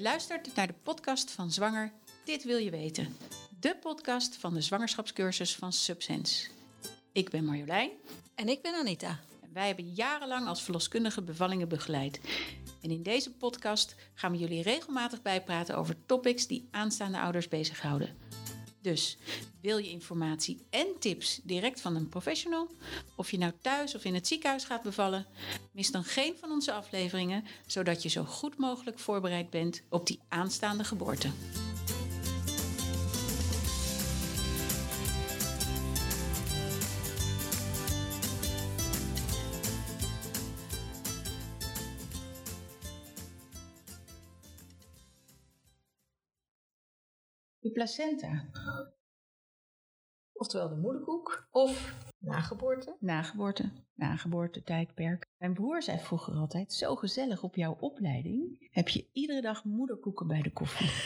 Je luistert naar de podcast van Zwanger Dit Wil Je Weten. De podcast van de zwangerschapscursus van Subsense. Ik ben Marjolein. En ik ben Anita. En wij hebben jarenlang als verloskundige bevallingen begeleid. En in deze podcast gaan we jullie regelmatig bijpraten over topics die aanstaande ouders bezighouden. Dus wil je informatie en tips direct van een professional? Of je nou thuis of in het ziekenhuis gaat bevallen? Mis dan geen van onze afleveringen, zodat je zo goed mogelijk voorbereid bent op die aanstaande geboorte. Placenta. Oftewel de moederkoek of nageboorte. Nageboorte, nageboortetijdperk. Mijn broer zei vroeger altijd, zo gezellig op jouw opleiding heb je iedere dag moederkoeken bij de koffie.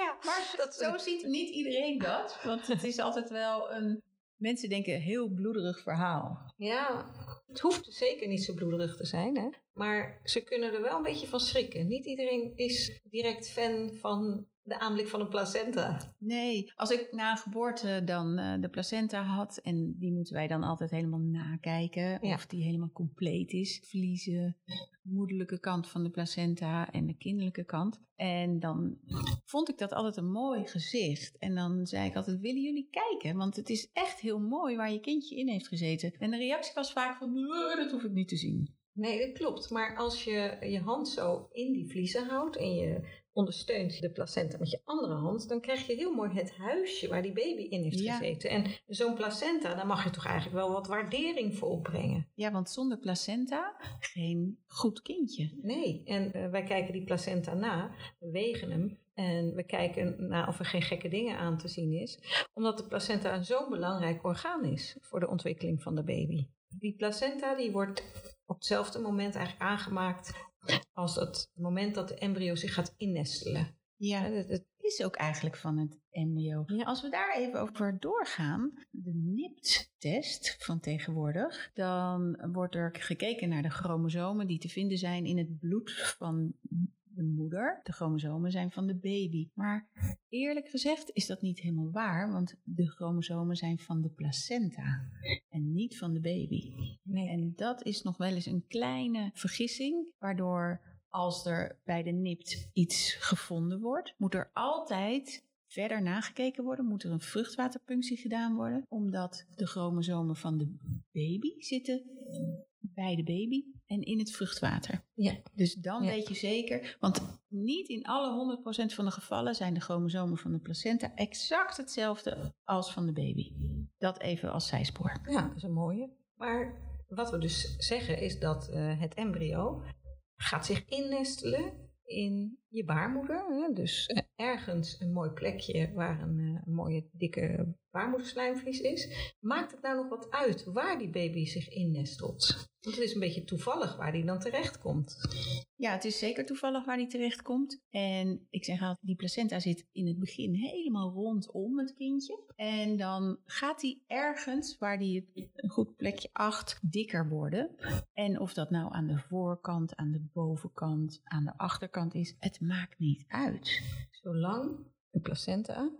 ja, Maar dat zo ziet niet iedereen dat, want het is altijd wel een, mensen denken, heel bloederig verhaal. Ja, het hoeft dus zeker niet zo bloederig te zijn, hè? Maar ze kunnen er wel een beetje van schrikken. Niet iedereen is direct fan van de aanblik van een placenta. Nee, als ik na geboorte dan eh, de placenta had, en die moeten wij dan altijd helemaal nakijken, Ja. of die helemaal compleet is. Vliezen, moederlijke kant van de placenta en de kinderlijke kant. En dan vond ik dat altijd een mooi gezicht. En dan zei ik altijd, willen jullie kijken? Want het is echt heel mooi waar je kindje in heeft gezeten. En de reactie was vaak van, "Nee, dat hoef ik niet te zien. Nee, dat klopt. Maar als je je hand zo in die vliezen houdt en je ondersteunt de placenta met je andere hand, dan krijg je heel mooi het huisje waar die baby in heeft Ja. gezeten. En zo'n placenta, daar mag je toch eigenlijk wel wat waardering voor opbrengen. Ja, want zonder placenta geen goed kindje. Nee, en eh, wij kijken die placenta na, we wegen hem en we kijken naar of er geen gekke dingen aan te zien is. Omdat de placenta een zo'n belangrijk orgaan is voor de ontwikkeling van de baby. Die placenta die wordt op hetzelfde moment eigenlijk aangemaakt als het moment dat de embryo zich gaat innestelen. Ja, het- is ook eigenlijk van het embryo. Ja. Als we daar even over doorgaan, de NIPT-test van tegenwoordig, dan wordt er gekeken naar de chromosomen die te vinden zijn in het bloed van de moeder. De chromosomen zijn van de baby. Maar eerlijk gezegd is dat niet helemaal waar, want de chromosomen zijn van de placenta en niet van de baby. nee. En dat is nog wel eens een kleine vergissing, waardoor als er bij de NIPT iets gevonden wordt, moet er altijd verder nagekeken worden, moet er een vruchtwaterpunctie gedaan worden, omdat de chromosomen van de baby zitten bij de baby en in het vruchtwater. Ja. Dus dan Ja. weet je zeker, want niet in alle 100% van de gevallen zijn de chromosomen van de placenta exact hetzelfde als van de baby. Dat even als zijspoor. Ja, dat is een mooie. Maar wat we dus zeggen is dat eh, het embryo gaat zich innestelen in je baarmoeder. Hè? Dus eh, ergens een mooi plekje waar een, eh, een mooie dikke baarmoederslijmvlies is. Maakt het nou nog wat uit waar die baby zich innestelt? Want het is een beetje toevallig waar die dan terechtkomt. Ja, het is zeker toevallig waar die terecht komt. En ik zeg altijd, die placenta zit in het begin helemaal rondom het kindje. En dan gaat die ergens waar die een goed plekje acht dikker worden. En of dat nou aan de voorkant, aan de bovenkant, aan de achterkant is, het maakt niet uit. Zolang de placenta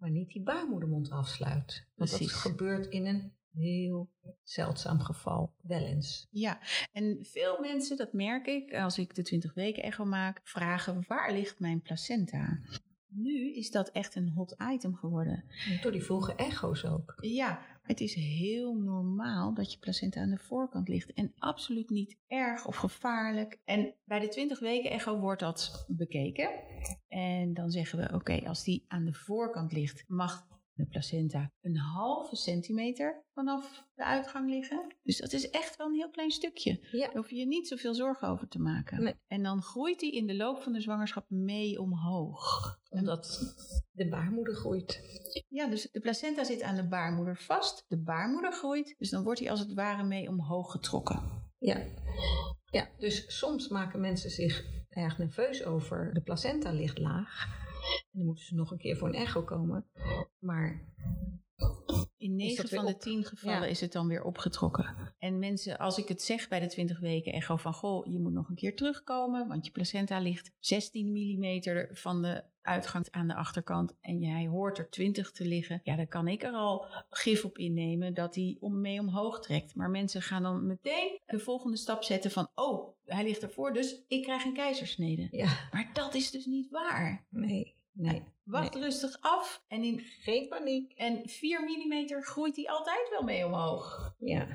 maar niet die baarmoedermond afsluit. Want dat Precies. gebeurt in een heel zeldzaam geval wel eens. Ja, en veel mensen, dat merk ik als ik de 20 weken echo maak, vragen waar ligt mijn placenta? Nu is dat echt een hot item geworden. Door die vroege echo's ook. Ja, het is heel normaal dat je placenta aan de voorkant ligt. En absoluut niet erg of gevaarlijk. En bij de 20 weken echo wordt dat bekeken. En dan zeggen we, oké, als die aan de voorkant ligt, mag de placenta een halve centimeter vanaf de uitgang liggen. Dus dat is echt wel een heel klein stukje. Ja. Daar hoef je je niet zoveel zorgen over te maken. Nee. En dan groeit die in de loop van de zwangerschap mee omhoog. Omdat de baarmoeder groeit. Ja, dus de placenta zit aan de baarmoeder vast. De baarmoeder groeit. Dus dan wordt hij als het ware mee omhoog getrokken. Ja. ja, dus soms maken mensen zich erg nerveus over de placenta ligt laag. En dan moeten ze nog een keer voor een echo komen. Maar In Is dat 9 weer van de op? 10 gevallen Ja. is het dan weer opgetrokken. En mensen, als ik het zeg bij de 20 weken echo van... goh, je moet nog een keer terugkomen... want je placenta ligt 16 millimeter van de uitgang aan de achterkant... en jij hoort er 20 te liggen... ja, dan kan ik er al gif op innemen dat hij om, mee omhoog trekt. Maar mensen gaan dan meteen de volgende stap zetten van... oh, hij ligt ervoor, dus ik krijg een keizersnede. Ja, Maar dat is dus niet waar. nee, nee. Wacht rustig af en in Geen paniek. en 4 mm groeit hij altijd wel mee omhoog. Ja,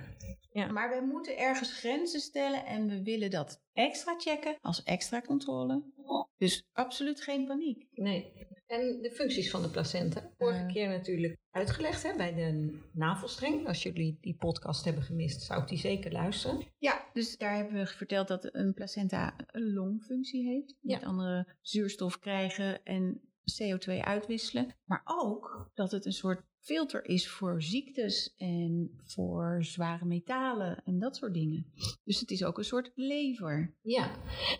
Maar we moeten ergens grenzen stellen en we willen dat extra checken als extra controle. Dus absoluut geen paniek. nee. En de functies van de placenta. Vorige keer natuurlijk uitgelegd hè, bij de navelstreng. Als jullie die podcast hebben gemist, zou ik die zeker luisteren. Ja, dus daar hebben we verteld dat een placenta een longfunctie heeft. Ja. Met andere zuurstof krijgen en CO2 uitwisselen. Maar ook dat het een soort filter is voor ziektes en voor zware metalen en dat soort dingen. Dus het is ook een soort lever. Ja,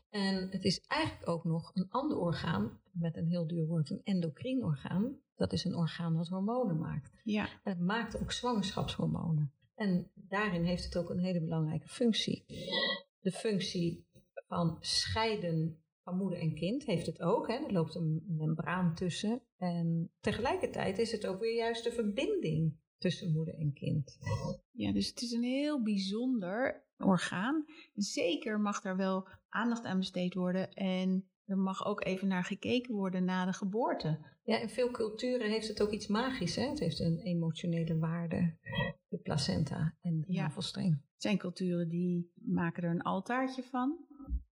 en het is eigenlijk ook nog een ander orgaan, met een heel duur woord, een endocrine orgaan. Dat is een orgaan wat hormonen maakt. Ja, En het maakt ook zwangerschapshormonen. En daarin heeft het ook een hele belangrijke functie. De functie van scheiden van moeder en kind heeft het ook. Hè. Er loopt een membraan tussen. En tegelijkertijd is het ook weer juist de verbinding tussen moeder en kind. Ja, dus het is een heel bijzonder orgaan. Zeker mag daar wel aandacht aan besteed worden en er mag ook even naar gekeken worden na de geboorte. Ja, in veel culturen heeft het ook iets magisch. Hè? Het heeft een emotionele waarde, de placenta en de Ja. navelstreng. Er zijn culturen die maken er een altaartje van.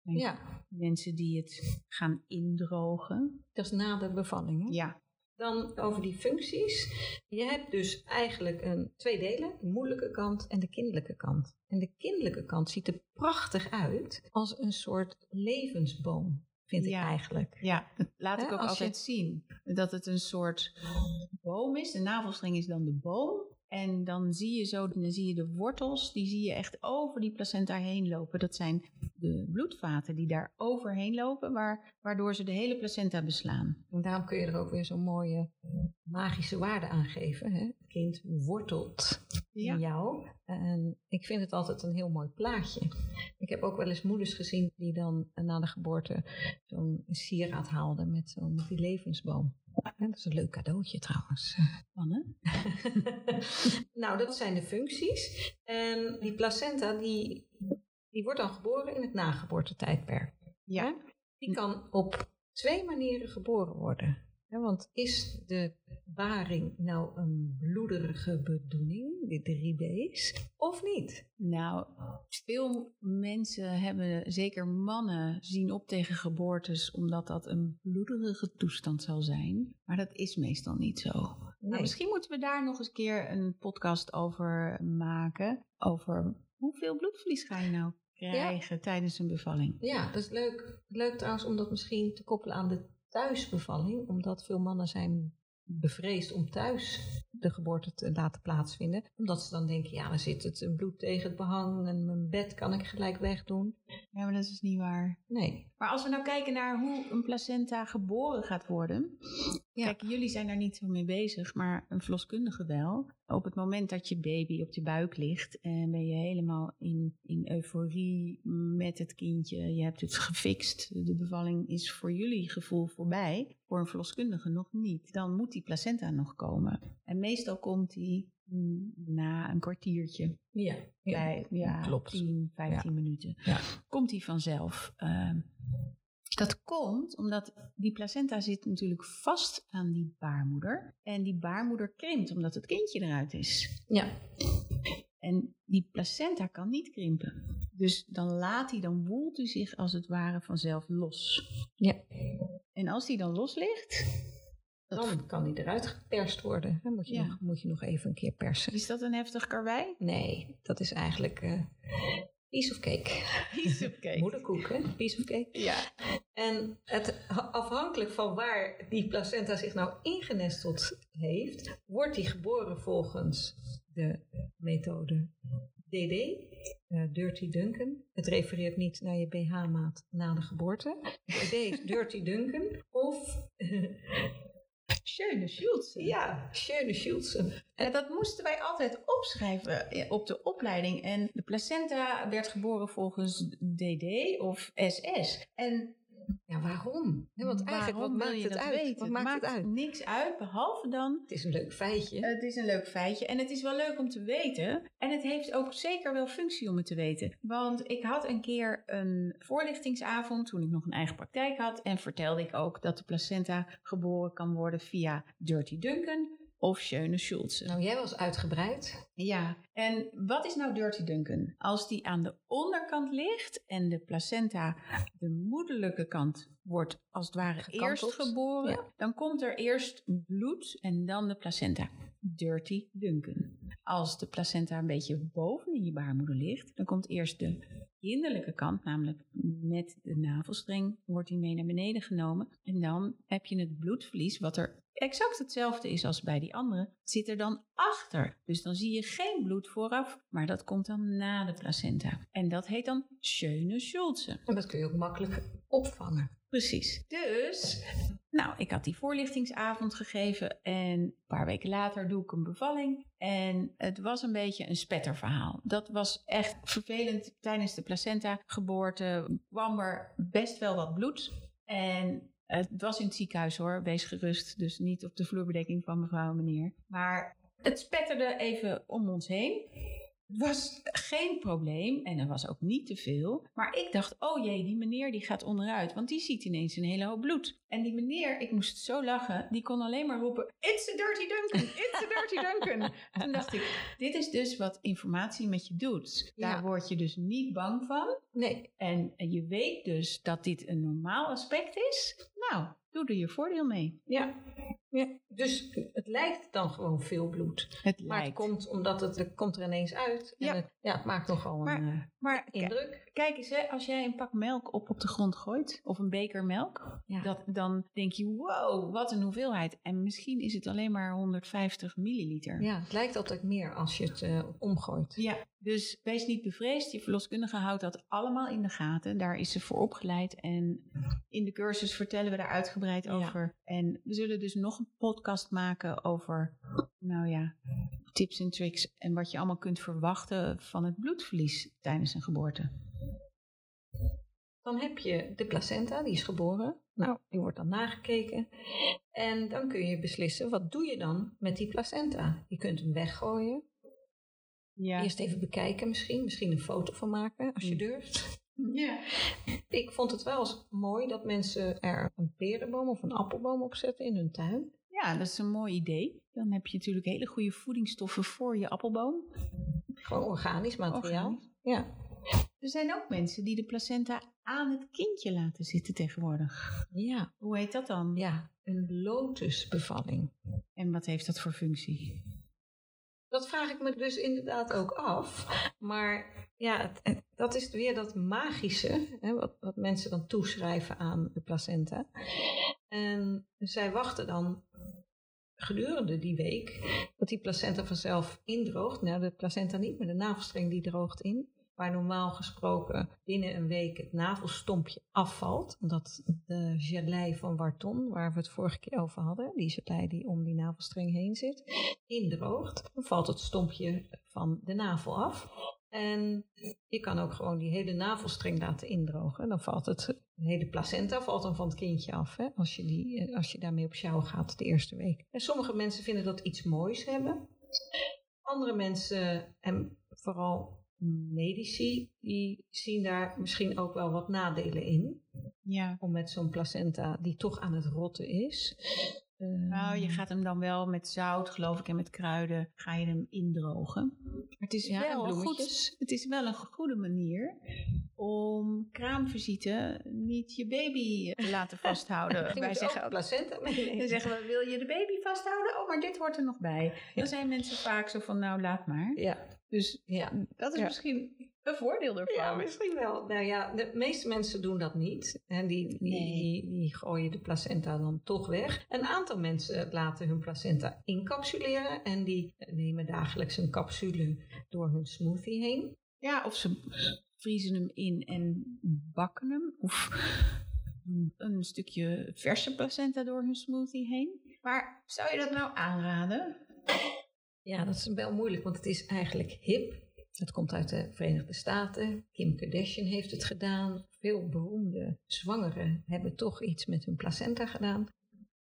Ja, Mensen die het gaan indrogen. dat is na de bevalling. Hè? Ja, Dan over die functies. Je hebt dus eigenlijk een, twee delen, de moederlijke kant en de kinderlijke kant. En de kinderlijke kant ziet er prachtig uit als een soort levensboom, vind ik eigenlijk. ja dat laat ik ook je- altijd zien. Dat het een soort boom is. De navelstreng is dan de boom. En dan zie je zo, dan zie je de wortels, die zie je echt over die placenta heen lopen. Dat zijn de bloedvaten die daar overheen lopen, waar, waardoor ze de hele placenta beslaan. En daarom kun je er ook weer zo'n mooie magische waarde aan geven. Hè? Het kind wortelt Ja. in jou. En ik vind het altijd een heel mooi plaatje. Ik heb ook wel eens moeders gezien die dan na de geboorte zo'n sieraad haalden met, zo'n die levensboom. Ja, dat is een leuk cadeautje trouwens. Anne? nou, dat zijn de functies. En die placenta, die, die wordt dan geboren in het nageboortetijdperk. Ja. Die kan op twee manieren geboren worden. Hè, want is de baring nou een bloederige bedoeling, de drie B's, of niet? Nou, veel mensen hebben, zeker mannen, zien op tegen geboortes omdat dat een bloederige toestand zal zijn. Maar dat is meestal niet zo. Nee. misschien moeten we daar nog eens een keer een podcast over maken. Over hoeveel bloedverlies ga je nou krijgen tijdens een bevalling. Ja, dat is leuk. Leuk trouwens om dat misschien te koppelen aan de thuisbevalling, omdat veel mannen zijn bevreesd om thuis de geboorte te laten plaatsvinden. Omdat ze dan denken, ja, dan zit het bloed tegen het behang en mijn bed kan ik gelijk wegdoen. Ja, maar dat is niet waar. Nee. Maar als we nou kijken naar hoe een placenta geboren gaat worden. Ja. Kijk, jullie zijn daar niet zo mee bezig, maar een verloskundige wel. Op het moment dat je baby op je buik ligt en ben je helemaal in, in euforie met het kindje. Je hebt het gefixt. De bevalling is voor jullie gevoel voorbij. Voor een verloskundige nog niet. Dan moet die placenta nog komen. En meestal komt die mm, na een kwartiertje. Ja, Bij, ja, klopt. 10, 15 minuten. Ja. Komt die vanzelf. Ehm, dat komt omdat die placenta zit natuurlijk vast aan die baarmoeder. En die baarmoeder krimpt omdat het kindje eruit is. Ja, En die placenta kan niet krimpen. Dus dan laat hij, dan woelt hij zich als het ware vanzelf los. ja. En als die dan los ligt, dan kan die eruit geperst worden. Dan moet je, Ja. nog, moet je nog even een keer persen. is dat een heftig karwei? Nee, dat is eigenlijk eh piece of cake. Piece of cake. Moederkoek, hè? Piece of cake. Ja. En het, afhankelijk van waar die placenta zich nou ingenesteld heeft, wordt die geboren volgens de methode DD, eh, Dirty Duncan. Het refereert niet naar je BH-maat na de geboorte. DD is Dirty Duncan of Schöne Schulze. Ja, schöne Schulze. En dat moesten wij altijd opschrijven op de opleiding. En de placenta werd geboren volgens DD of SS. En Ja, waarom? Ja, want eigenlijk, waarom wat maakt het uit? weten? Wat Het maakt maakt het uit? niks uit, behalve dan Het is een leuk feitje. Het is een leuk feitje en het is wel leuk om te weten. En het heeft ook zeker wel functie om het te weten. Want ik had een keer een voorlichtingsavond toen ik nog een eigen praktijk had. En vertelde ik ook dat de placenta geboren kan worden via Dirty Duncan of Schöne Schulze. nou, jij was uitgebreid. Ja, en wat is nou Dirty Duncan? Als die aan de onderkant ligt en de placenta, de moederlijke kant, wordt als het ware Gekanteld. eerst geboren, Ja. dan komt er eerst bloed en dan de placenta. Dirty Duncan. Als de placenta een beetje boven in je baarmoeder ligt, dan komt eerst de kinderlijke kant, namelijk met de navelstreng, wordt die mee naar beneden genomen. En dan heb je het bloedverlies, wat er exact hetzelfde is als bij die andere, zit er dan achter. Dus dan zie je geen bloed vooraf, maar dat komt dan na de placenta. En dat heet dan Schöne Schulze. En dat kun je ook makkelijk opvangen. Precies. Dus, nou, ik had die voorlichtingsavond gegeven en een paar weken later doe ik een bevalling. En het was een beetje een spetterverhaal. Dat was echt vervelend. Tijdens de placenta-geboorte kwam er best wel wat bloed. En het was in het ziekenhuis hoor, wees gerust. Dus niet op de vloerbedekking van mevrouw en meneer. Maar het spetterde even om ons heen. Was geen probleem en er was ook niet te veel. Maar ik dacht, oh jee, die meneer die gaat onderuit. Want die ziet ineens een hele hoop bloed. En die meneer, ik moest zo lachen, die kon alleen maar roepen... It's a dirty Duncan, it's a dirty Duncan. Toen dacht ik, dit is dus wat informatie met je doet. Daar Ja. word je dus niet bang van. Nee, En je weet dus dat dit een normaal aspect is. Nou, doe er je voordeel mee. ja. Ja. Dus het lijkt dan gewoon veel bloed. Het Maar het komt omdat het, het komt er ineens uit. En Ja. Het, ja, het maakt nogal een Maar- eh, Maar indruk. kijk eens, hè, als jij een pak melk op op de grond gooit, of een beker melk, Ja. dat, dan denk je, wow, wat een hoeveelheid. En misschien is het alleen maar 150 milliliter. ja, het lijkt altijd meer als je het eh, omgooit. Ja, dus wees niet bevreesd. Je verloskundige houdt dat allemaal in de gaten. Daar is ze voor opgeleid. En in de cursus vertellen we daar uitgebreid over. En we zullen dus nog een podcast maken over, nou ja, tips en tricks. En wat je allemaal kunt verwachten van het bloedverlies tijdens een geboorte. Dan heb je de placenta, die is geboren. Nou, die wordt dan nagekeken. En dan kun je beslissen, wat doe je dan met die placenta? Je kunt hem weggooien. Ja. Eerst even bekijken misschien. Misschien een foto van maken, als je Mm. durft. Ja. Ik vond het wel eens mooi dat mensen er een perenboom of een appelboom op zetten in hun tuin. Ja, dat is een mooi idee. Dan heb je natuurlijk hele goede voedingsstoffen voor je appelboom. Gewoon organisch materiaal. Organisch. Ja. Er zijn ook mensen die de placenta aan het kindje laten zitten tegenwoordig. Ja. Hoe heet dat dan? ja, een lotusbevalling. En wat heeft dat voor functie? Dat vraag ik me dus inderdaad ook af. Maar ja, dat is weer dat magische, hè, wat, wat mensen dan toeschrijven aan de placenta. En zij wachten dan gedurende die week dat die placenta vanzelf indroogt. Nou, de placenta niet, maar de navelstreng die droogt in. Waar normaal gesproken binnen een week het navelstompje afvalt. Omdat de gelei van Warton, waar we het vorige keer over hadden, die gelei die om die navelstreng heen zit, indroogt. Dan valt het stompje van de navel af. En je kan ook gewoon die hele navelstreng laten indrogen. Dan valt het, de hele placenta valt dan van het kindje af. Hè? Als, je die, eh, als je daarmee op sjouw gaat de eerste week. En sommige mensen vinden dat iets moois hebben. Andere mensen, en vooral medici, die zien daar misschien ook wel wat nadelen in. Ja. Om met zo'n placenta die toch aan het rotten is. eh, Nou, je gaat hem dan wel met zout, geloof ik, en met kruiden ga je hem indrogen. Maar het is, Ja, wel, bloemetjes. goed, het is wel een goede manier om kraamvisite niet je baby te laten vasthouden. Wij zeggen ook placenta meenemen. dan zeggen we, wil je de baby vasthouden? Oh, maar dit hoort er nog bij. Dan zijn mensen vaak zo van, nou, laat maar. Ja, Dus ja. dat is Ja. misschien een voordeel ervan. Ja, misschien wel. Nou ja, de meeste mensen doen dat niet. En die, die, Nee. die, die gooien de placenta dan toch weg. Een aantal mensen laten hun placenta incapsuleren. En die nemen dagelijks een capsule door hun smoothie heen. Ja, of ze vriezen hem in en bakken hem. Of een stukje verse placenta door hun smoothie heen. Maar zou je dat nou aanraden? Ja, dat is wel moeilijk, want het is eigenlijk hip. Het komt uit de Verenigde Staten. Kim Kardashian heeft het gedaan. Veel beroemde zwangeren hebben toch iets met hun placenta gedaan.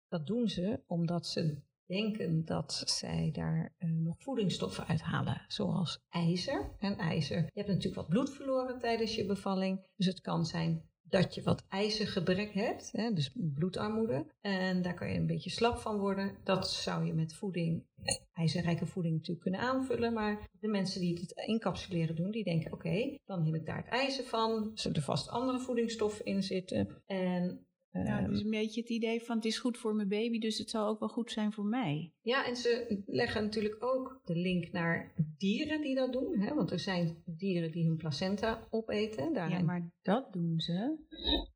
Dat doen ze omdat ze denken dat zij daar uh, nog voedingsstoffen uithalen, zoals ijzer. En ijzer, je hebt natuurlijk wat bloed verloren tijdens je bevalling, dus het kan zijn dat je wat ijzergebrek hebt, hè, dus bloedarmoede. En daar kan je een beetje slap van worden. Dat zou je met voeding, ijzerrijke voeding natuurlijk kunnen aanvullen. Maar de mensen die het encapsuleren doen, die denken oké, dan neem ik daar het ijzer van. Er zullen vast andere voedingsstoffen in zitten. En ja, het is een beetje het idee van het is goed voor mijn baby, dus het zal ook wel goed zijn voor mij. Ja, en ze leggen natuurlijk ook de link naar dieren die dat doen. Hè? Want er zijn dieren die hun placenta opeten. Daarin... Ja, maar dat doen ze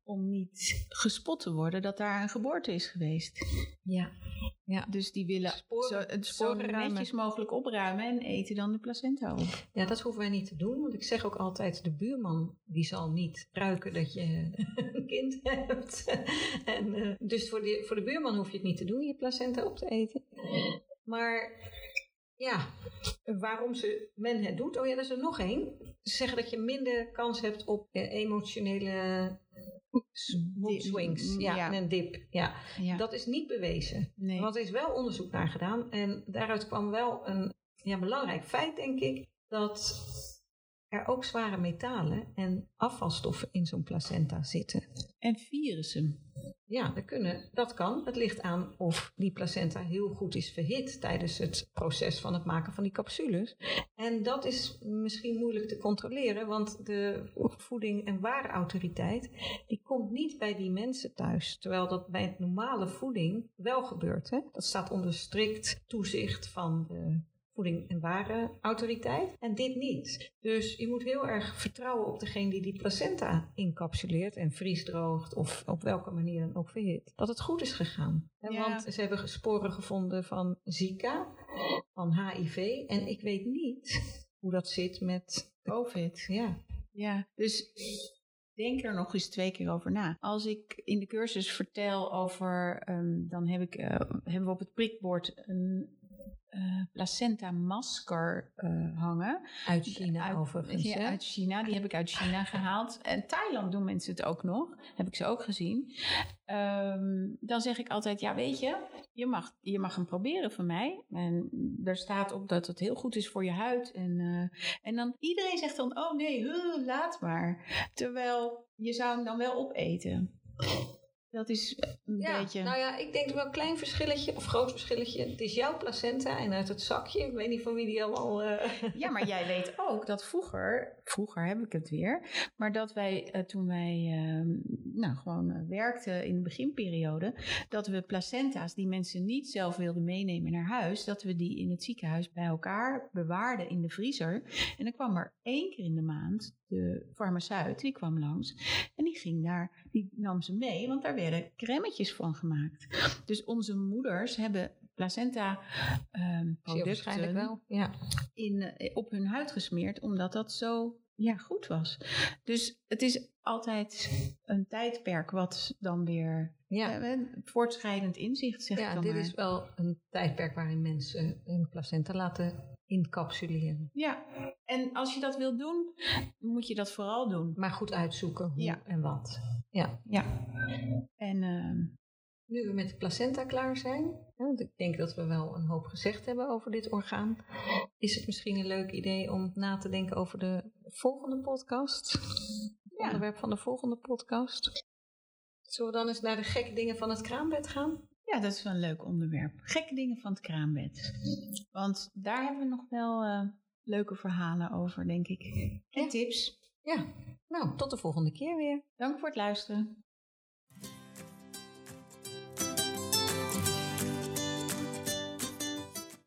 om niet gespot te worden dat daar een geboorte is geweest. Ja. Ja. Dus die willen sporen, zo, zo netjes mogelijk opruimen en eten dan de placenta op. Ja, dat hoeven wij niet te doen. Want ik zeg ook altijd, de buurman die zal niet ruiken dat je een kind hebt. en, uh, dus voor de, voor de buurman hoef je het niet te doen, je placenta op te eten. Maar ja, waarom ze, men het doet, oh ja, dat is er nog één. Ze zeggen dat je minder kans hebt op uh, emotionele swings. Ja, ja, en een dip. Ja. ja. Dat is niet bewezen. Nee. Want er is wel onderzoek naar gedaan. En daaruit kwam wel een ja, belangrijk feit, denk ik. Dat er ook zware metalen en afvalstoffen in zo'n placenta zitten. En virussen. Ja, dat, kunnen, dat kan. Het ligt aan of die placenta heel goed is verhit tijdens het proces van het maken van die capsules. En dat is misschien moeilijk te controleren, want de Voeding- en Warenautoriteit die komt niet bij die mensen thuis. Terwijl dat bij het normale voeding wel gebeurt. Hè? Dat staat onder strikt toezicht van de voeding- en warenautoriteit en dit niet. Dus je moet heel erg vertrouwen op degene die die placenta incapsuleert en vriesdroogt of op welke manier dan ook verhit. Dat het goed is gegaan. Want ze hebben sporen gevonden van Zika, van HIV en ik weet niet hoe dat zit met COVID. Ja. Ja, dus denk er nog eens twee keer over na. Als ik in de cursus vertel over, um, dan heb ik, uh, hebben we op het prikbord een uh, placenta masker uh, hangen. Uit China uit, overigens. Ja, uit China. Die heb ik uit China gehaald. En Thailand doen mensen het ook nog. Heb ik ze ook gezien. Um, dan zeg ik altijd, ja weet je, je mag, je mag hem proberen van mij. En er staat op dat het heel goed is voor je huid. En, uh, en dan iedereen zegt dan, oh nee, laat maar. Terwijl je zou hem dan wel opeten. Dat is een ja, beetje... Nou ja, ik denk wel een klein verschilletje, of groot verschilletje. Het is jouw placenta en uit het zakje. Ik weet niet van wie die allemaal... Uh... Ja, maar jij weet ook dat vroeger, vroeger heb ik het weer, maar dat wij uh, toen wij uh, nou, gewoon eh, werkten in de beginperiode, dat we placenta's die mensen niet zelf wilden meenemen naar huis, dat we die in het ziekenhuis bij elkaar bewaarden in de vriezer. En dan kwam er één keer in de maand de farmaceut, die kwam langs en die ging daar, die nam ze mee, want daar werden crèmetjes van gemaakt. Dus onze moeders hebben placenta um, producten wel. Ja. In, uh, op hun huid gesmeerd, omdat dat zo ja, goed was. Dus het is altijd een tijdperk wat dan weer ja. Uh, voortschrijdend inzicht, zeg ja, dan dit is wel een tijdperk waarin mensen hun placenta laten incapsuleren. Ja, en als je dat wil doen, moet je dat vooral doen. Maar goed uitzoeken hoe ja. en wat. Ja. Ja. En... Uh, nu we met de placenta klaar zijn, want ik denk dat we wel een hoop gezegd hebben over dit orgaan, is het misschien een leuk idee om na te denken over de volgende podcast. Het ja. onderwerp van de volgende podcast. Zullen we dan eens naar de gekke dingen van het kraambed gaan? Ja, dat is wel een leuk onderwerp. Gekke dingen van het kraambed. Want daar hebben we nog wel uh, leuke verhalen over, denk ik. En ja. tips. Ja, nou, tot de volgende keer weer. Dank voor het luisteren.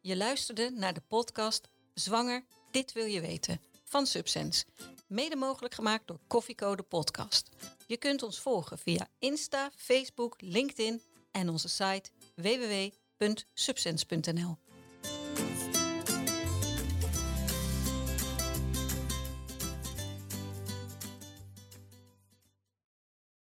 Je luisterde naar de podcast Zwanger, dit wil je weten van Subsense. Mede mogelijk gemaakt door Koffiecode Podcast. Je kunt ons volgen via Insta, Facebook, LinkedIn en onze site www.subsense.nl.